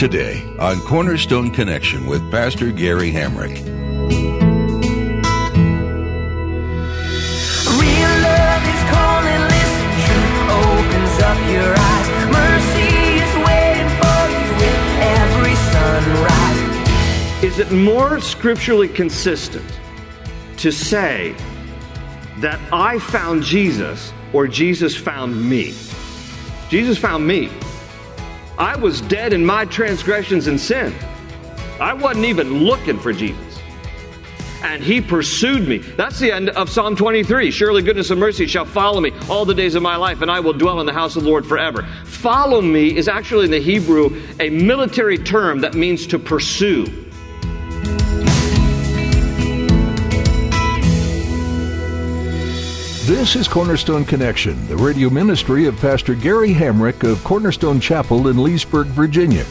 Today on Cornerstone Connection with Pastor Gary Hamrick. Real love is calling, listen, truth opens up your eyes. Mercy is waiting for you with every sunrise. Is it more scripturally consistent to say that I found Jesus or Jesus found me? Jesus found me. I was dead in my transgressions and sin. I wasn't even looking for Jesus. And he pursued me. That's the end of Psalm 23. Surely goodness and mercy shall follow me all the days of my life, and I will dwell in the house of the Lord forever. Follow me is actually in the Hebrew a military term that means to pursue. This is Cornerstone Connection, the radio ministry of Pastor Gary Hamrick of Cornerstone Chapel in Leesburg, Virginia.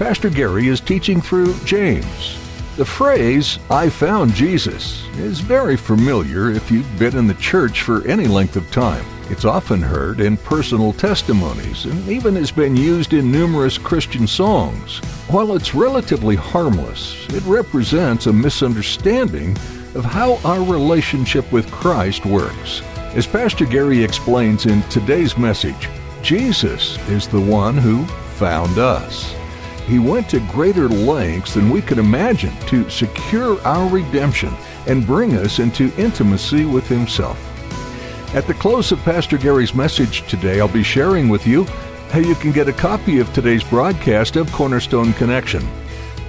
Pastor Gary is teaching through James. The phrase, I found Jesus, is very familiar if you've been in the church for any length of time. It's often heard in personal testimonies and even has been used in numerous Christian songs. While it's relatively harmless, it represents a misunderstanding of how our relationship with Christ works. As Pastor Gary explains in today's message, Jesus is the one who found us. He went to greater lengths than we could imagine to secure our redemption and bring us into intimacy with Himself. At the close of Pastor Gary's message today, I'll be sharing with you how you can get a copy of today's broadcast of Cornerstone Connection.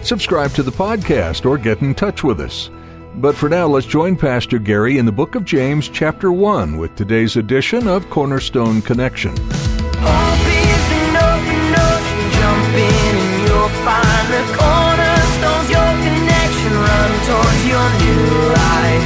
Subscribe to the podcast or get in touch with us. But for now, let's join Pastor Gary in the book of James, chapter 1, with today's edition of Cornerstone Connection. Hope is an open ocean, jump in and you'll find the cornerstones, your connection, run towards your new life.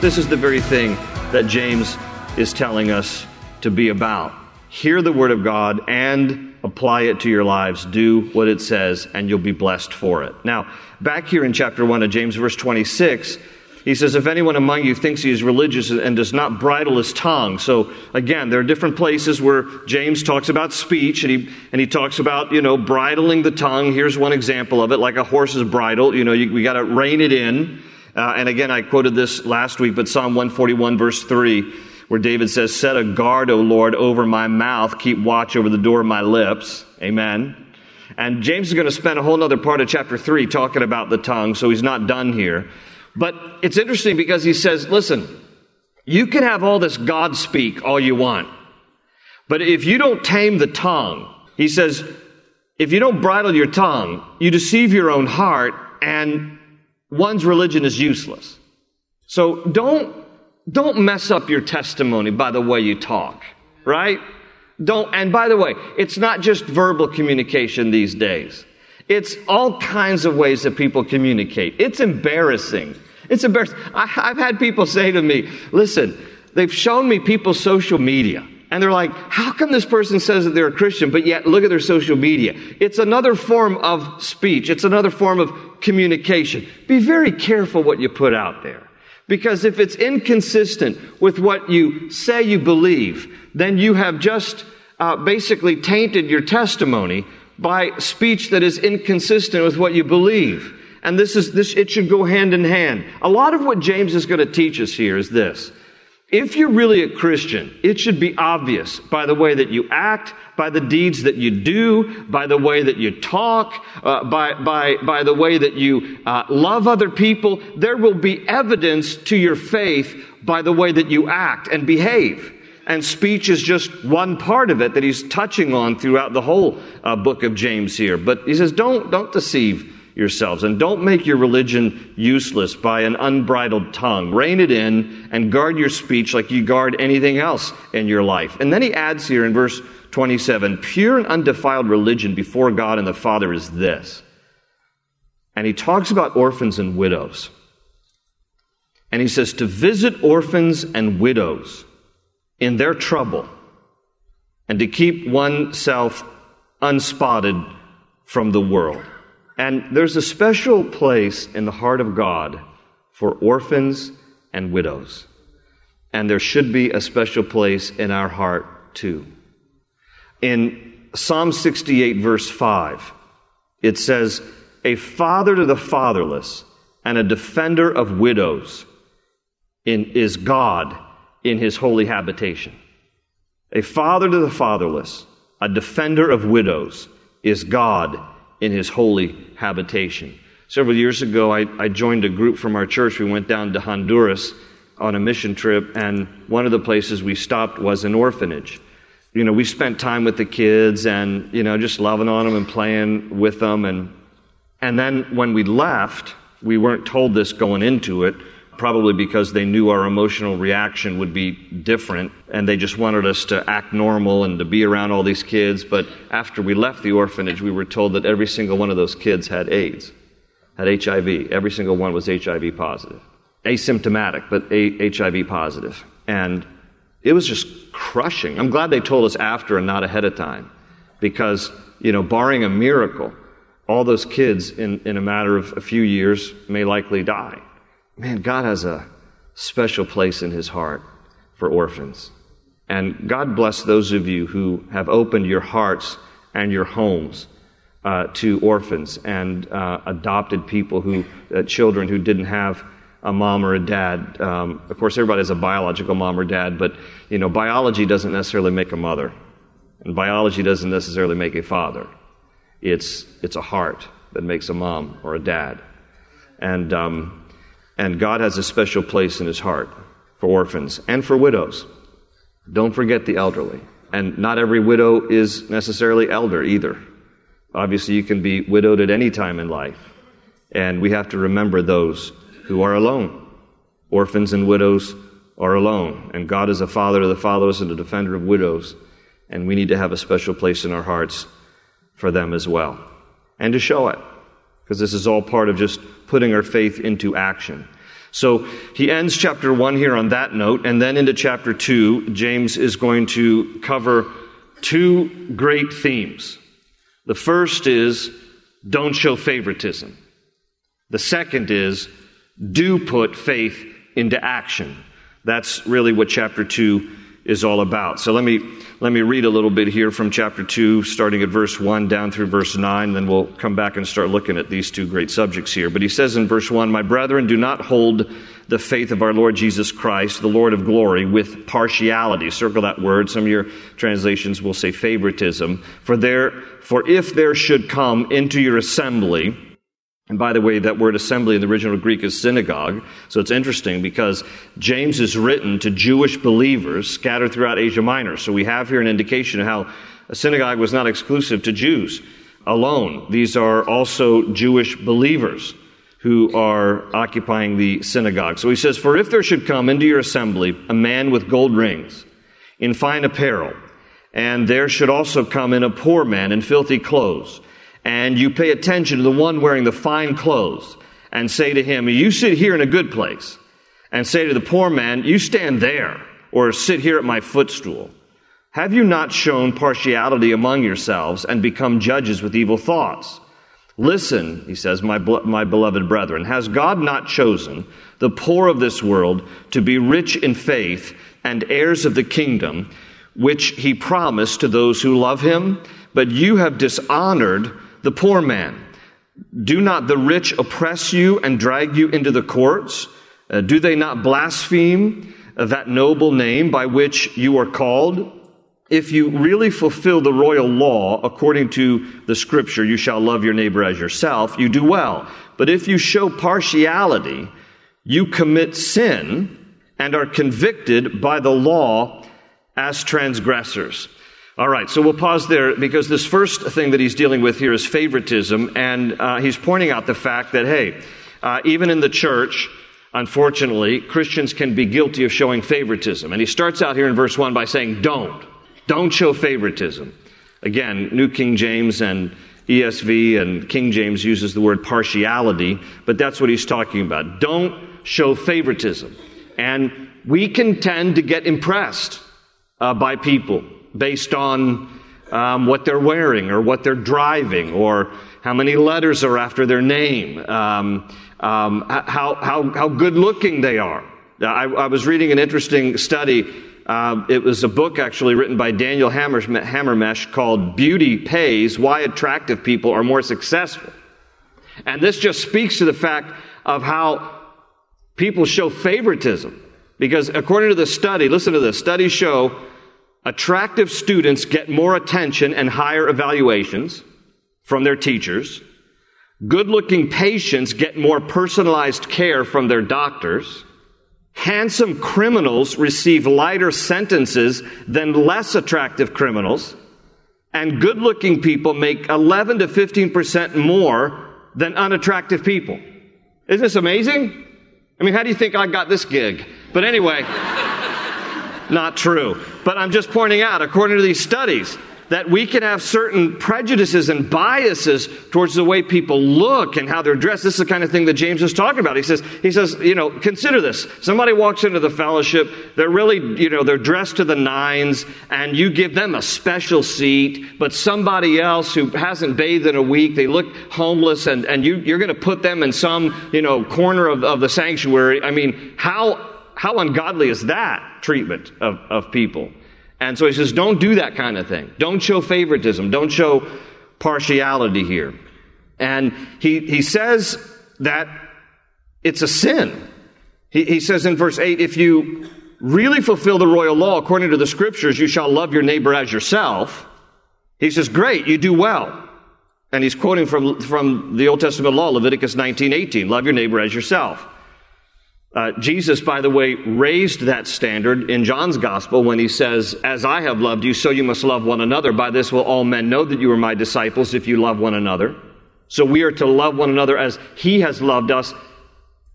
This is the very thing that James is telling us to be about. Hear the word of God and apply it to your lives. Do what it says, and you'll be blessed for it. Now, back here in chapter 1 of James, verse 26, he says, If anyone among you thinks he is religious and does not bridle his tongue. So, again, there are different places where James talks about speech and he, and he talks about, you know, bridling the tongue. Here's one example of it, like a horse's bridle. You know, you, we got to rein it in. Uh, and again, I quoted this last week, but Psalm 141, verse 3, where David says, Set a guard, O Lord, over my mouth, keep watch over the door of my lips. Amen. And James is going to spend a whole other part of chapter 3 talking about the tongue, so he's not done here. But it's interesting because he says, Listen, you can have all this God speak all you want, but if you don't tame the tongue, he says, if you don't bridle your tongue, you deceive your own heart, and one's religion is useless. So don't, don't mess up your testimony by the way you talk, right? Don't, and by the way, it's not just verbal communication these days. It's all kinds of ways that people communicate. It's embarrassing. It's embarrassing. I, I've had people say to me, listen, they've shown me people's social media. And they're like, how come this person says that they're a Christian, but yet look at their social media? It's another form of speech. It's another form of communication. Be very careful what you put out there. Because if it's inconsistent with what you say you believe, then you have just uh, basically tainted your testimony by speech that is inconsistent with what you believe. And this is this it should go hand in hand. A lot of what James is going to teach us here is this. If you're really a Christian, it should be obvious by the way that you act, by the deeds that you do, by the way that you talk, uh, by, by, by the way that you uh, love other people. There will be evidence to your faith by the way that you act and behave. And speech is just one part of it that he's touching on throughout the whole uh, book of James here. But he says, don't, don't deceive yourselves and don't make your religion useless by an unbridled tongue. Rein it in and guard your speech like you guard anything else in your life. And then he adds here in verse 27 Pure and undefiled religion before God and the Father is this. And he talks about orphans and widows. And he says to visit orphans and widows in their trouble and to keep oneself unspotted from the world. And there's a special place in the heart of God for orphans and widows. And there should be a special place in our heart too. In Psalm 68, verse 5, it says, A father to the fatherless and a defender of widows in, is God in his holy habitation. A father to the fatherless, a defender of widows, is God in his holy habitation. Several years ago, I, I, joined a group from our church. We went down to Honduras on a mission trip, and one of the places we stopped was an orphanage. You know, we spent time with the kids and, you know, just loving on them and playing with them. And, and then when we left, we weren't told this going into it, probably because they knew our emotional reaction would be different and they just wanted us to act normal and to be around all these kids. But after we left the orphanage, we were told that every single one of those kids had AIDS, had HIV. Every single one was HIV positive. Asymptomatic, but HIV positive. And it was just crushing. I'm glad they told us after and not ahead of time because, you know, barring a miracle, all those kids in, in a matter of a few years may likely die man, God has a special place in his heart for orphans. And God bless those of you who have opened your hearts and your homes uh, to orphans and uh, adopted people who, uh, children who didn't have a mom or a dad. Um, of course, everybody has a biological mom or dad, but you know, biology doesn't necessarily make a mother, and biology doesn't necessarily make a father. It's it's a heart that makes a mom or a dad, and um, and God has a special place in his heart for orphans and for widows. Don't forget the elderly. And not every widow is necessarily elder either. Obviously, you can be widowed at any time in life. And we have to remember those who are alone. Orphans and widows are alone. And God is a father of the fatherless and a defender of widows. And we need to have a special place in our hearts for them as well. And to show it because this is all part of just putting our faith into action. So he ends chapter 1 here on that note, and then into chapter 2, James is going to cover two great themes. The first is don't show favoritism. The second is do put faith into action. That's really what chapter 2 is all about. So let me let me read a little bit here from chapter 2, starting at verse 1 down through verse 9, then we'll come back and start looking at these two great subjects here. But he says in verse 1 My brethren, do not hold the faith of our Lord Jesus Christ, the Lord of glory, with partiality. Circle that word. Some of your translations will say favoritism. For there, for if there should come into your assembly, and by the way, that word assembly in the original Greek is synagogue. So it's interesting because James is written to Jewish believers scattered throughout Asia Minor. So we have here an indication of how a synagogue was not exclusive to Jews alone. These are also Jewish believers who are occupying the synagogue. So he says, For if there should come into your assembly a man with gold rings in fine apparel, and there should also come in a poor man in filthy clothes, and you pay attention to the one wearing the fine clothes and say to him, You sit here in a good place, and say to the poor man, You stand there, or sit here at my footstool. Have you not shown partiality among yourselves and become judges with evil thoughts? Listen, he says, my, my beloved brethren, has God not chosen the poor of this world to be rich in faith and heirs of the kingdom, which he promised to those who love him? But you have dishonored the poor man. Do not the rich oppress you and drag you into the courts? Uh, do they not blaspheme that noble name by which you are called? If you really fulfill the royal law according to the scripture, you shall love your neighbor as yourself, you do well. But if you show partiality, you commit sin and are convicted by the law as transgressors. All right, so we'll pause there because this first thing that he's dealing with here is favoritism, and uh, he's pointing out the fact that, hey, uh, even in the church, unfortunately, Christians can be guilty of showing favoritism. And he starts out here in verse 1 by saying, don't. Don't show favoritism. Again, New King James and ESV and King James uses the word partiality, but that's what he's talking about. Don't show favoritism. And we can tend to get impressed uh, by people based on um, what they're wearing or what they're driving or how many letters are after their name, um, um, how, how, how good looking they are. I, I was reading an interesting study uh, it was a book actually written by Daniel Hamermesh called Beauty Pays Why Attractive People Are More Successful. And this just speaks to the fact of how people show favoritism. Because according to the study, listen to this studies show attractive students get more attention and higher evaluations from their teachers. Good looking patients get more personalized care from their doctors. Handsome criminals receive lighter sentences than less attractive criminals, and good looking people make 11 to 15% more than unattractive people. Isn't this amazing? I mean, how do you think I got this gig? But anyway, not true. But I'm just pointing out, according to these studies, that we can have certain prejudices and biases towards the way people look and how they're dressed. This is the kind of thing that James is talking about. He says, he says, you know, consider this. Somebody walks into the fellowship, they're really, you know, they're dressed to the nines, and you give them a special seat, but somebody else who hasn't bathed in a week, they look homeless, and, and you, you're going to put them in some, you know, corner of, of the sanctuary. I mean, how, how ungodly is that treatment of, of people? And so he says, don't do that kind of thing. Don't show favoritism. Don't show partiality here. And he, he says that it's a sin. He, he says in verse 8, if you really fulfill the royal law according to the scriptures, you shall love your neighbor as yourself. He says, great, you do well. And he's quoting from, from the Old Testament law, Leviticus 19, 18, love your neighbor as yourself. Uh, Jesus, by the way, raised that standard in John's gospel when he says, As I have loved you, so you must love one another. By this will all men know that you are my disciples if you love one another. So we are to love one another as he has loved us,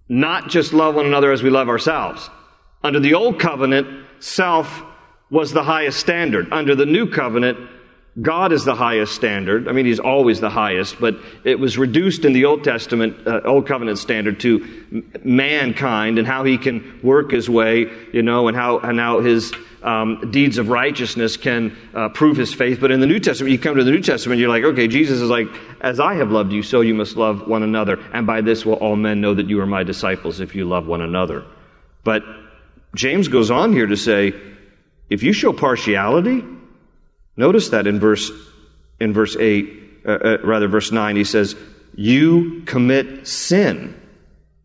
not just love one another as we love ourselves. Under the old covenant, self was the highest standard. Under the new covenant, God is the highest standard. I mean, He's always the highest, but it was reduced in the Old Testament, uh, Old Covenant standard to mankind and how He can work His way, you know, and how, and how His um, deeds of righteousness can uh, prove His faith. But in the New Testament, you come to the New Testament, you're like, okay, Jesus is like, as I have loved you, so you must love one another. And by this will all men know that you are my disciples if you love one another. But James goes on here to say, if you show partiality, Notice that in verse, in verse 8, uh, uh, rather, verse 9, he says, You commit sin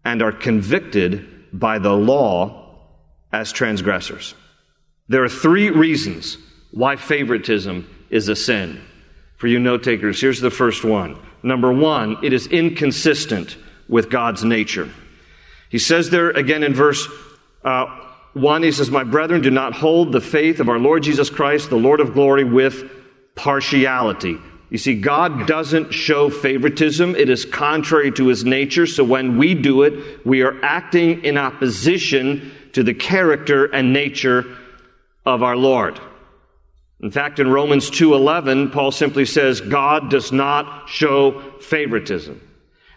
and are convicted by the law as transgressors. There are three reasons why favoritism is a sin. For you note takers, here's the first one. Number one, it is inconsistent with God's nature. He says there again in verse uh, 1, he says, My brethren, do not hold the faith of our Lord Jesus Christ, the Lord of glory, with partiality. You see, God doesn't show favoritism. It is contrary to his nature. So when we do it, we are acting in opposition to the character and nature of our Lord. In fact, in Romans 2:11, Paul simply says, God does not show favoritism.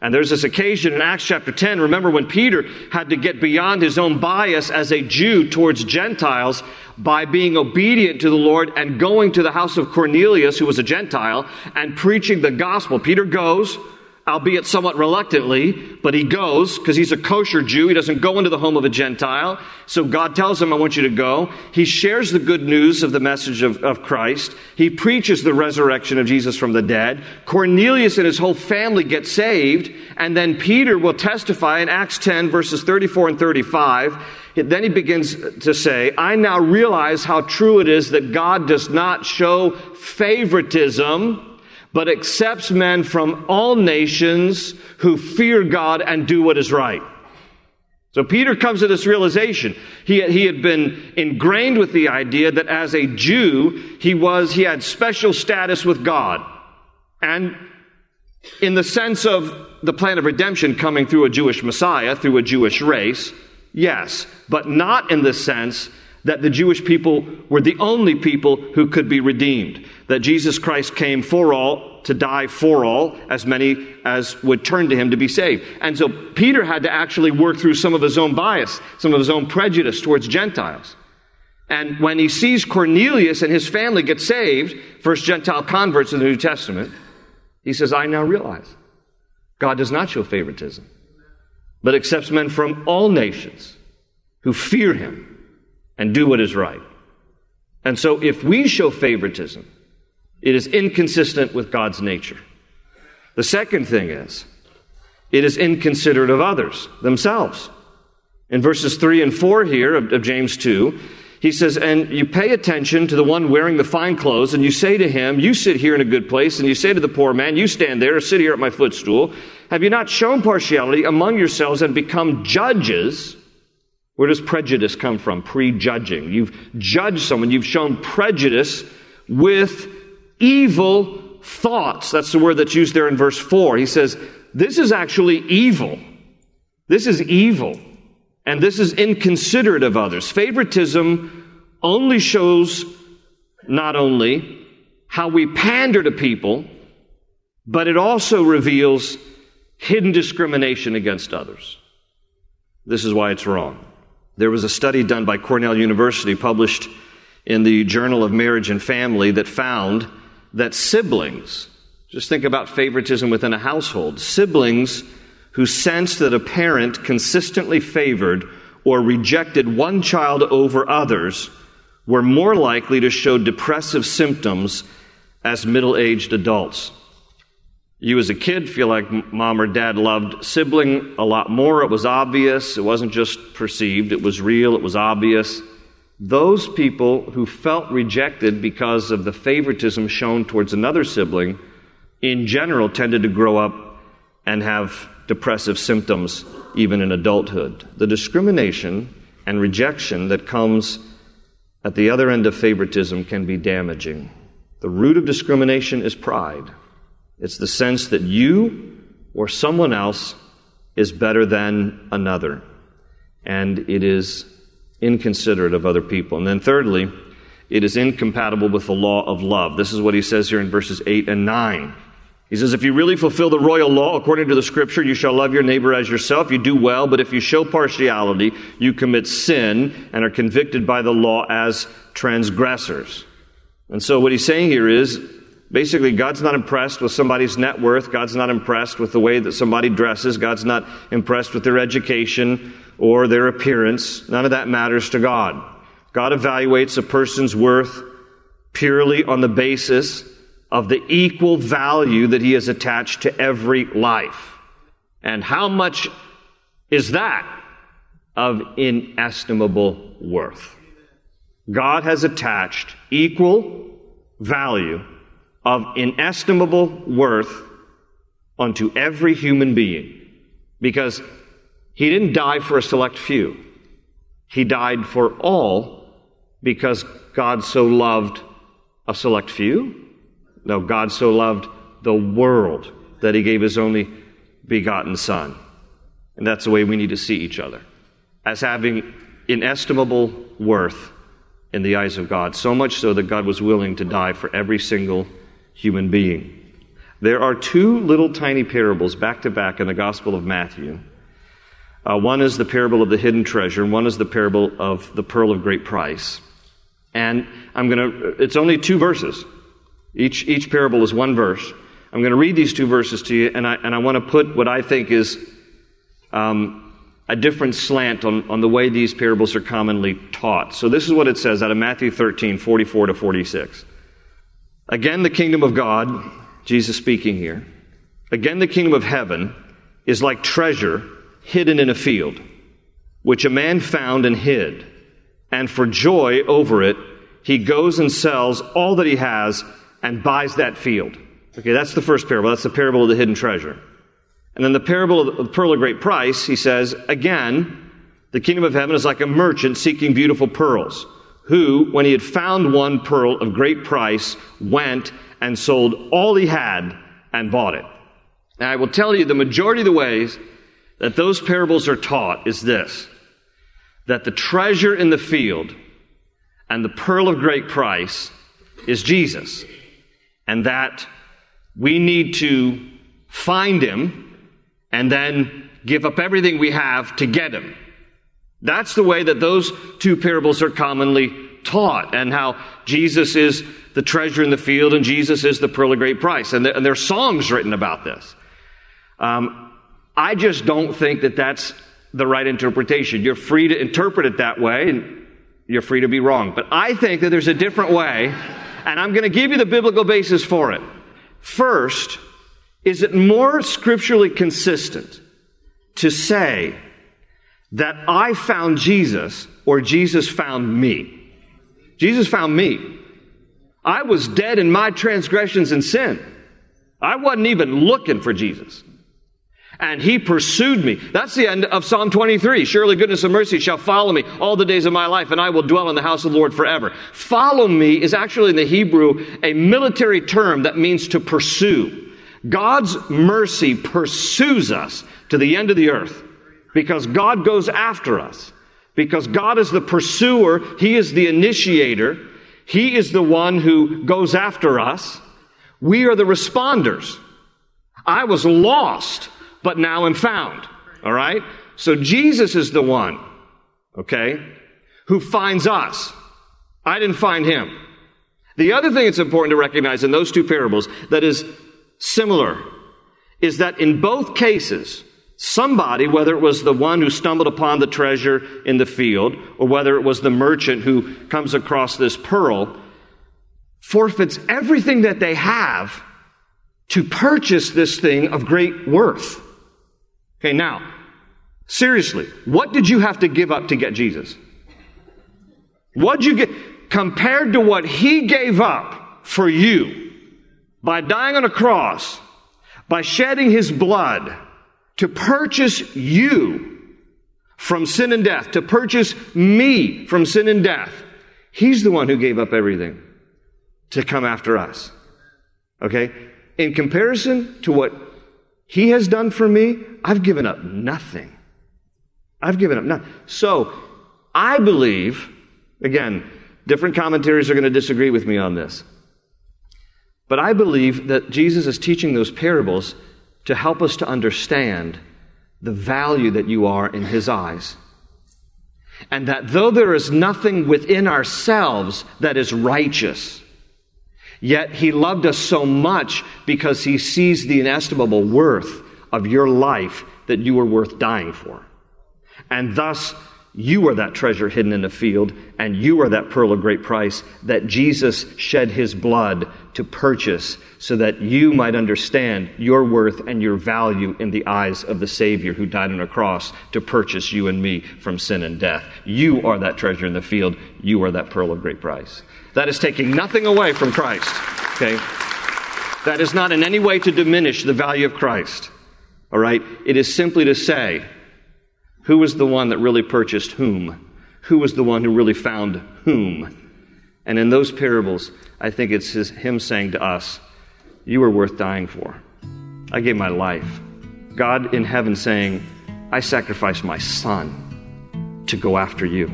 And there's this occasion in Acts chapter 10. Remember when Peter had to get beyond his own bias as a Jew towards Gentiles by being obedient to the Lord and going to the house of Cornelius, who was a Gentile, and preaching the gospel. Peter goes, albeit somewhat reluctantly, but he goes because he's a kosher Jew. He doesn't go into the home of a Gentile. So God tells him, I want you to go. He shares the good news of the message of, of Christ. He preaches the resurrection of Jesus from the dead. Cornelius and his whole family get saved. And then Peter will testify in Acts 10 verses 34 and 35. Then he begins to say, I now realize how true it is that God does not show favoritism but accepts men from all nations who fear God and do what is right. So Peter comes to this realization. He, he had been ingrained with the idea that as a Jew, he was, he had special status with God. And in the sense of the plan of redemption coming through a Jewish Messiah, through a Jewish race, yes, but not in the sense that the Jewish people were the only people who could be redeemed, that Jesus Christ came for all, to die for all, as many as would turn to him to be saved. And so Peter had to actually work through some of his own bias, some of his own prejudice towards Gentiles. And when he sees Cornelius and his family get saved, first Gentile converts in the New Testament, he says, I now realize God does not show favoritism, but accepts men from all nations who fear him and do what is right. And so if we show favoritism, it is inconsistent with God's nature. The second thing is, it is inconsiderate of others themselves. In verses 3 and 4 here of, of, James 2, he says, And you pay attention to the one wearing the fine clothes, and you say to him, You sit here in a good place, and you say to the poor man, You stand there, or sit here at my footstool. Have you not shown partiality among yourselves and become judges? Where does prejudice come from? Prejudging. You've judged someone, you've shown prejudice with evil thoughts. That's the word that's used there in verse 4. He says, This is actually evil. This is evil. And this is inconsiderate of others. Favoritism only shows not only how we pander to people, but it also reveals hidden discrimination against others. This is why it's wrong. There was a study done by Cornell University published in the Journal of Marriage and Family that found that siblings, just think about favoritism within a household, siblings who sensed that a parent consistently favored or rejected one child over others were more likely to show depressive symptoms as middle aged adults. You, as a kid, feel like mom or dad loved sibling a lot more. It was obvious. It wasn't just perceived, it was real, it was obvious. Those people who felt rejected because of the favoritism shown towards another sibling, in general, tended to grow up and have depressive symptoms even in adulthood. The discrimination and rejection that comes at the other end of favoritism can be damaging. The root of discrimination is pride. It's the sense that you or someone else is better than another. And it is inconsiderate of other people. And then, thirdly, it is incompatible with the law of love. This is what he says here in verses 8 and 9. He says, If you really fulfill the royal law according to the scripture, you shall love your neighbor as yourself. You do well, but if you show partiality, you commit sin and are convicted by the law as transgressors. And so, what he's saying here is Basically, God's not impressed with somebody's net worth. God's not impressed with the way that somebody dresses. God's not impressed with their education or their appearance. None of that matters to God. God evaluates a person's worth purely on the basis of the equal value that he has attached to every life. And how much is that of inestimable worth? God has attached equal value of inestimable worth unto every human being because he didn't die for a select few. He died for all because God so loved a select few. No, God so loved the world that he gave his only begotten Son. And that's the way we need to see each other as having inestimable worth in the eyes of God, so much so that God was willing to die for every single human being. There are two little tiny parables back to back in the Gospel of Matthew. Uh, one is the parable of the hidden treasure, and one is the parable of the pearl of great price. And I'm going to, it's only two verses. Each, each parable is one verse. I'm going to read these two verses to you, and I, and I want to put what I think is um, a different slant on, on the way these parables are commonly taught. So this is what it says out of Matthew 13, 44 to 46. Again, the kingdom of God, Jesus speaking here, again, the kingdom of heaven is like treasure hidden in a field, which a man found and hid. And for joy over it, he goes and sells all that he has and buys that field. Okay, that's the first parable. That's the parable of the hidden treasure. And then the parable of the pearl of great price, he says, again, the kingdom of heaven is like a merchant seeking beautiful pearls who, when he had found one pearl of great price, went and sold all he had and bought it. And I will tell you the majority of the ways that those parables are taught is this that the treasure in the field And the pearl of great price is Jesus. And that we need to find him and then give up everything we have to get him. That's the way that those two parables are commonly taught, and how Jesus is the treasure in the field and Jesus is the pearl of great price. And, there, and there are songs written about this. Um, I just don't think that that's the right interpretation. You're free to interpret it that way, and you're free to be wrong. But I think that there's a different way, and I'm going to give you the biblical basis for it. First, is it more scripturally consistent to say that I found Jesus or Jesus found me? Jesus found me. I was dead in my transgressions and sin. I wasn't even looking for Jesus. And he pursued me. That's the end of Psalm 23. Surely goodness and mercy shall follow me all the days of my life, and I will dwell in the house of the Lord forever. Follow me is actually in the Hebrew a military term that means to pursue. God's mercy pursues us to the end of the earth because God goes after us. Because God is the pursuer, He is the initiator, He is the one who goes after us. We are the responders. I was lost, but now am found. All right? So Jesus is the one, okay, who finds us. I didn't find him. The other thing that's important to recognize in those two parables that is similar is that in both cases, somebody, whether it was the one who stumbled upon the treasure in the field, or whether it was the merchant who comes across this pearl, forfeits everything that they have to purchase this thing of great worth. Okay, now, seriously, what did you have to give up to get Jesus? What did you get compared to what he gave up for you by dying on a cross, by shedding his blood to purchase you from sin and death, to purchase me from sin and death? He's the one who gave up everything to come after us. Okay? In comparison to what he has done for me, I've given up nothing. I've given up nothing. So, I believe, again, different commentaries are going to disagree with me on this. But I believe that Jesus is teaching those parables to help us to understand the value that you are in His eyes. And that though there is nothing within ourselves that is righteous, Yet he loved us so much because he sees the inestimable worth of your life that you are worth dying for. And thus, you are that treasure hidden in the field, and you are that pearl of great price that Jesus shed his blood to purchase so that you might understand your worth and your value in the eyes of the Savior who died on a cross to purchase you and me from sin and death. You are that treasure in the field. You are that pearl of great price. That is taking nothing away from Christ. Okay? That is not in any way to diminish the value of Christ. All right? It is simply to say, who was the one that really purchased whom? Who was the one who really found whom? And in those parables, I think it's his, him saying to us, You are worth dying for. I gave my life. God in heaven saying, I sacrificed my son to go after you,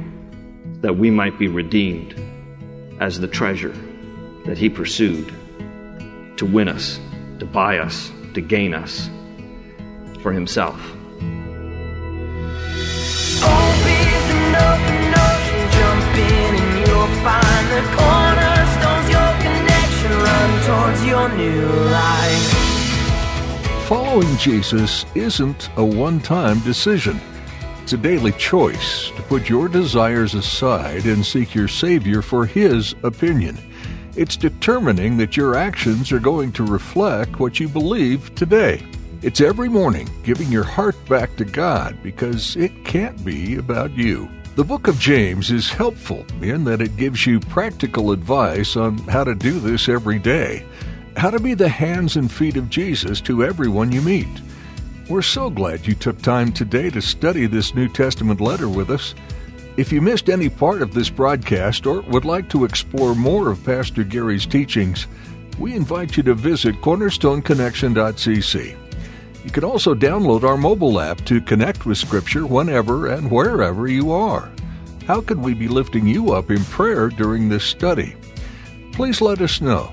that we might be redeemed as the treasure that he pursued to win us, to buy us, to gain us for himself. Following Jesus isn't a one time decision. It's a daily choice to put your desires aside and seek your Savior for His opinion. It's determining that your actions are going to reflect what you believe today. It's every morning giving your heart back to God because it can't be about you. The book of James is helpful in that it gives you practical advice on how to do this every day, how to be the hands and feet of Jesus to everyone you meet. We're so glad you took time today to study this New Testament letter with us. If you missed any part of this broadcast or would like to explore more of Pastor Gary's teachings, we invite you to visit cornerstoneconnection.cc. You can also download our mobile app to connect with Scripture whenever and wherever you are. How can we be lifting you up in prayer during this study? Please let us know.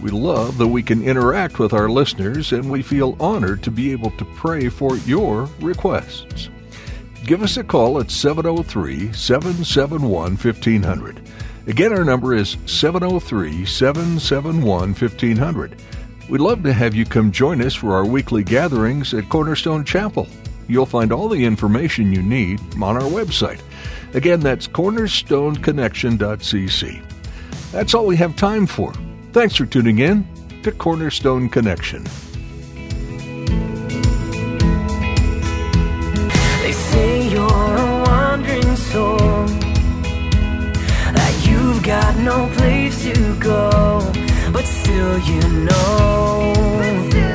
We love that we can interact with our listeners and we feel honored to be able to pray for your requests. Give us a call at 703 771 1500. Again, our number is 703 771 1500. We'd love to have you come join us for our weekly gatherings at Cornerstone Chapel. You'll find all the information you need on our website. Again, that's cornerstoneconnection.cc. That's all we have time for. Thanks for tuning in to Cornerstone Connection. They say you're a wandering soul, that you've got no place to go, but still you know.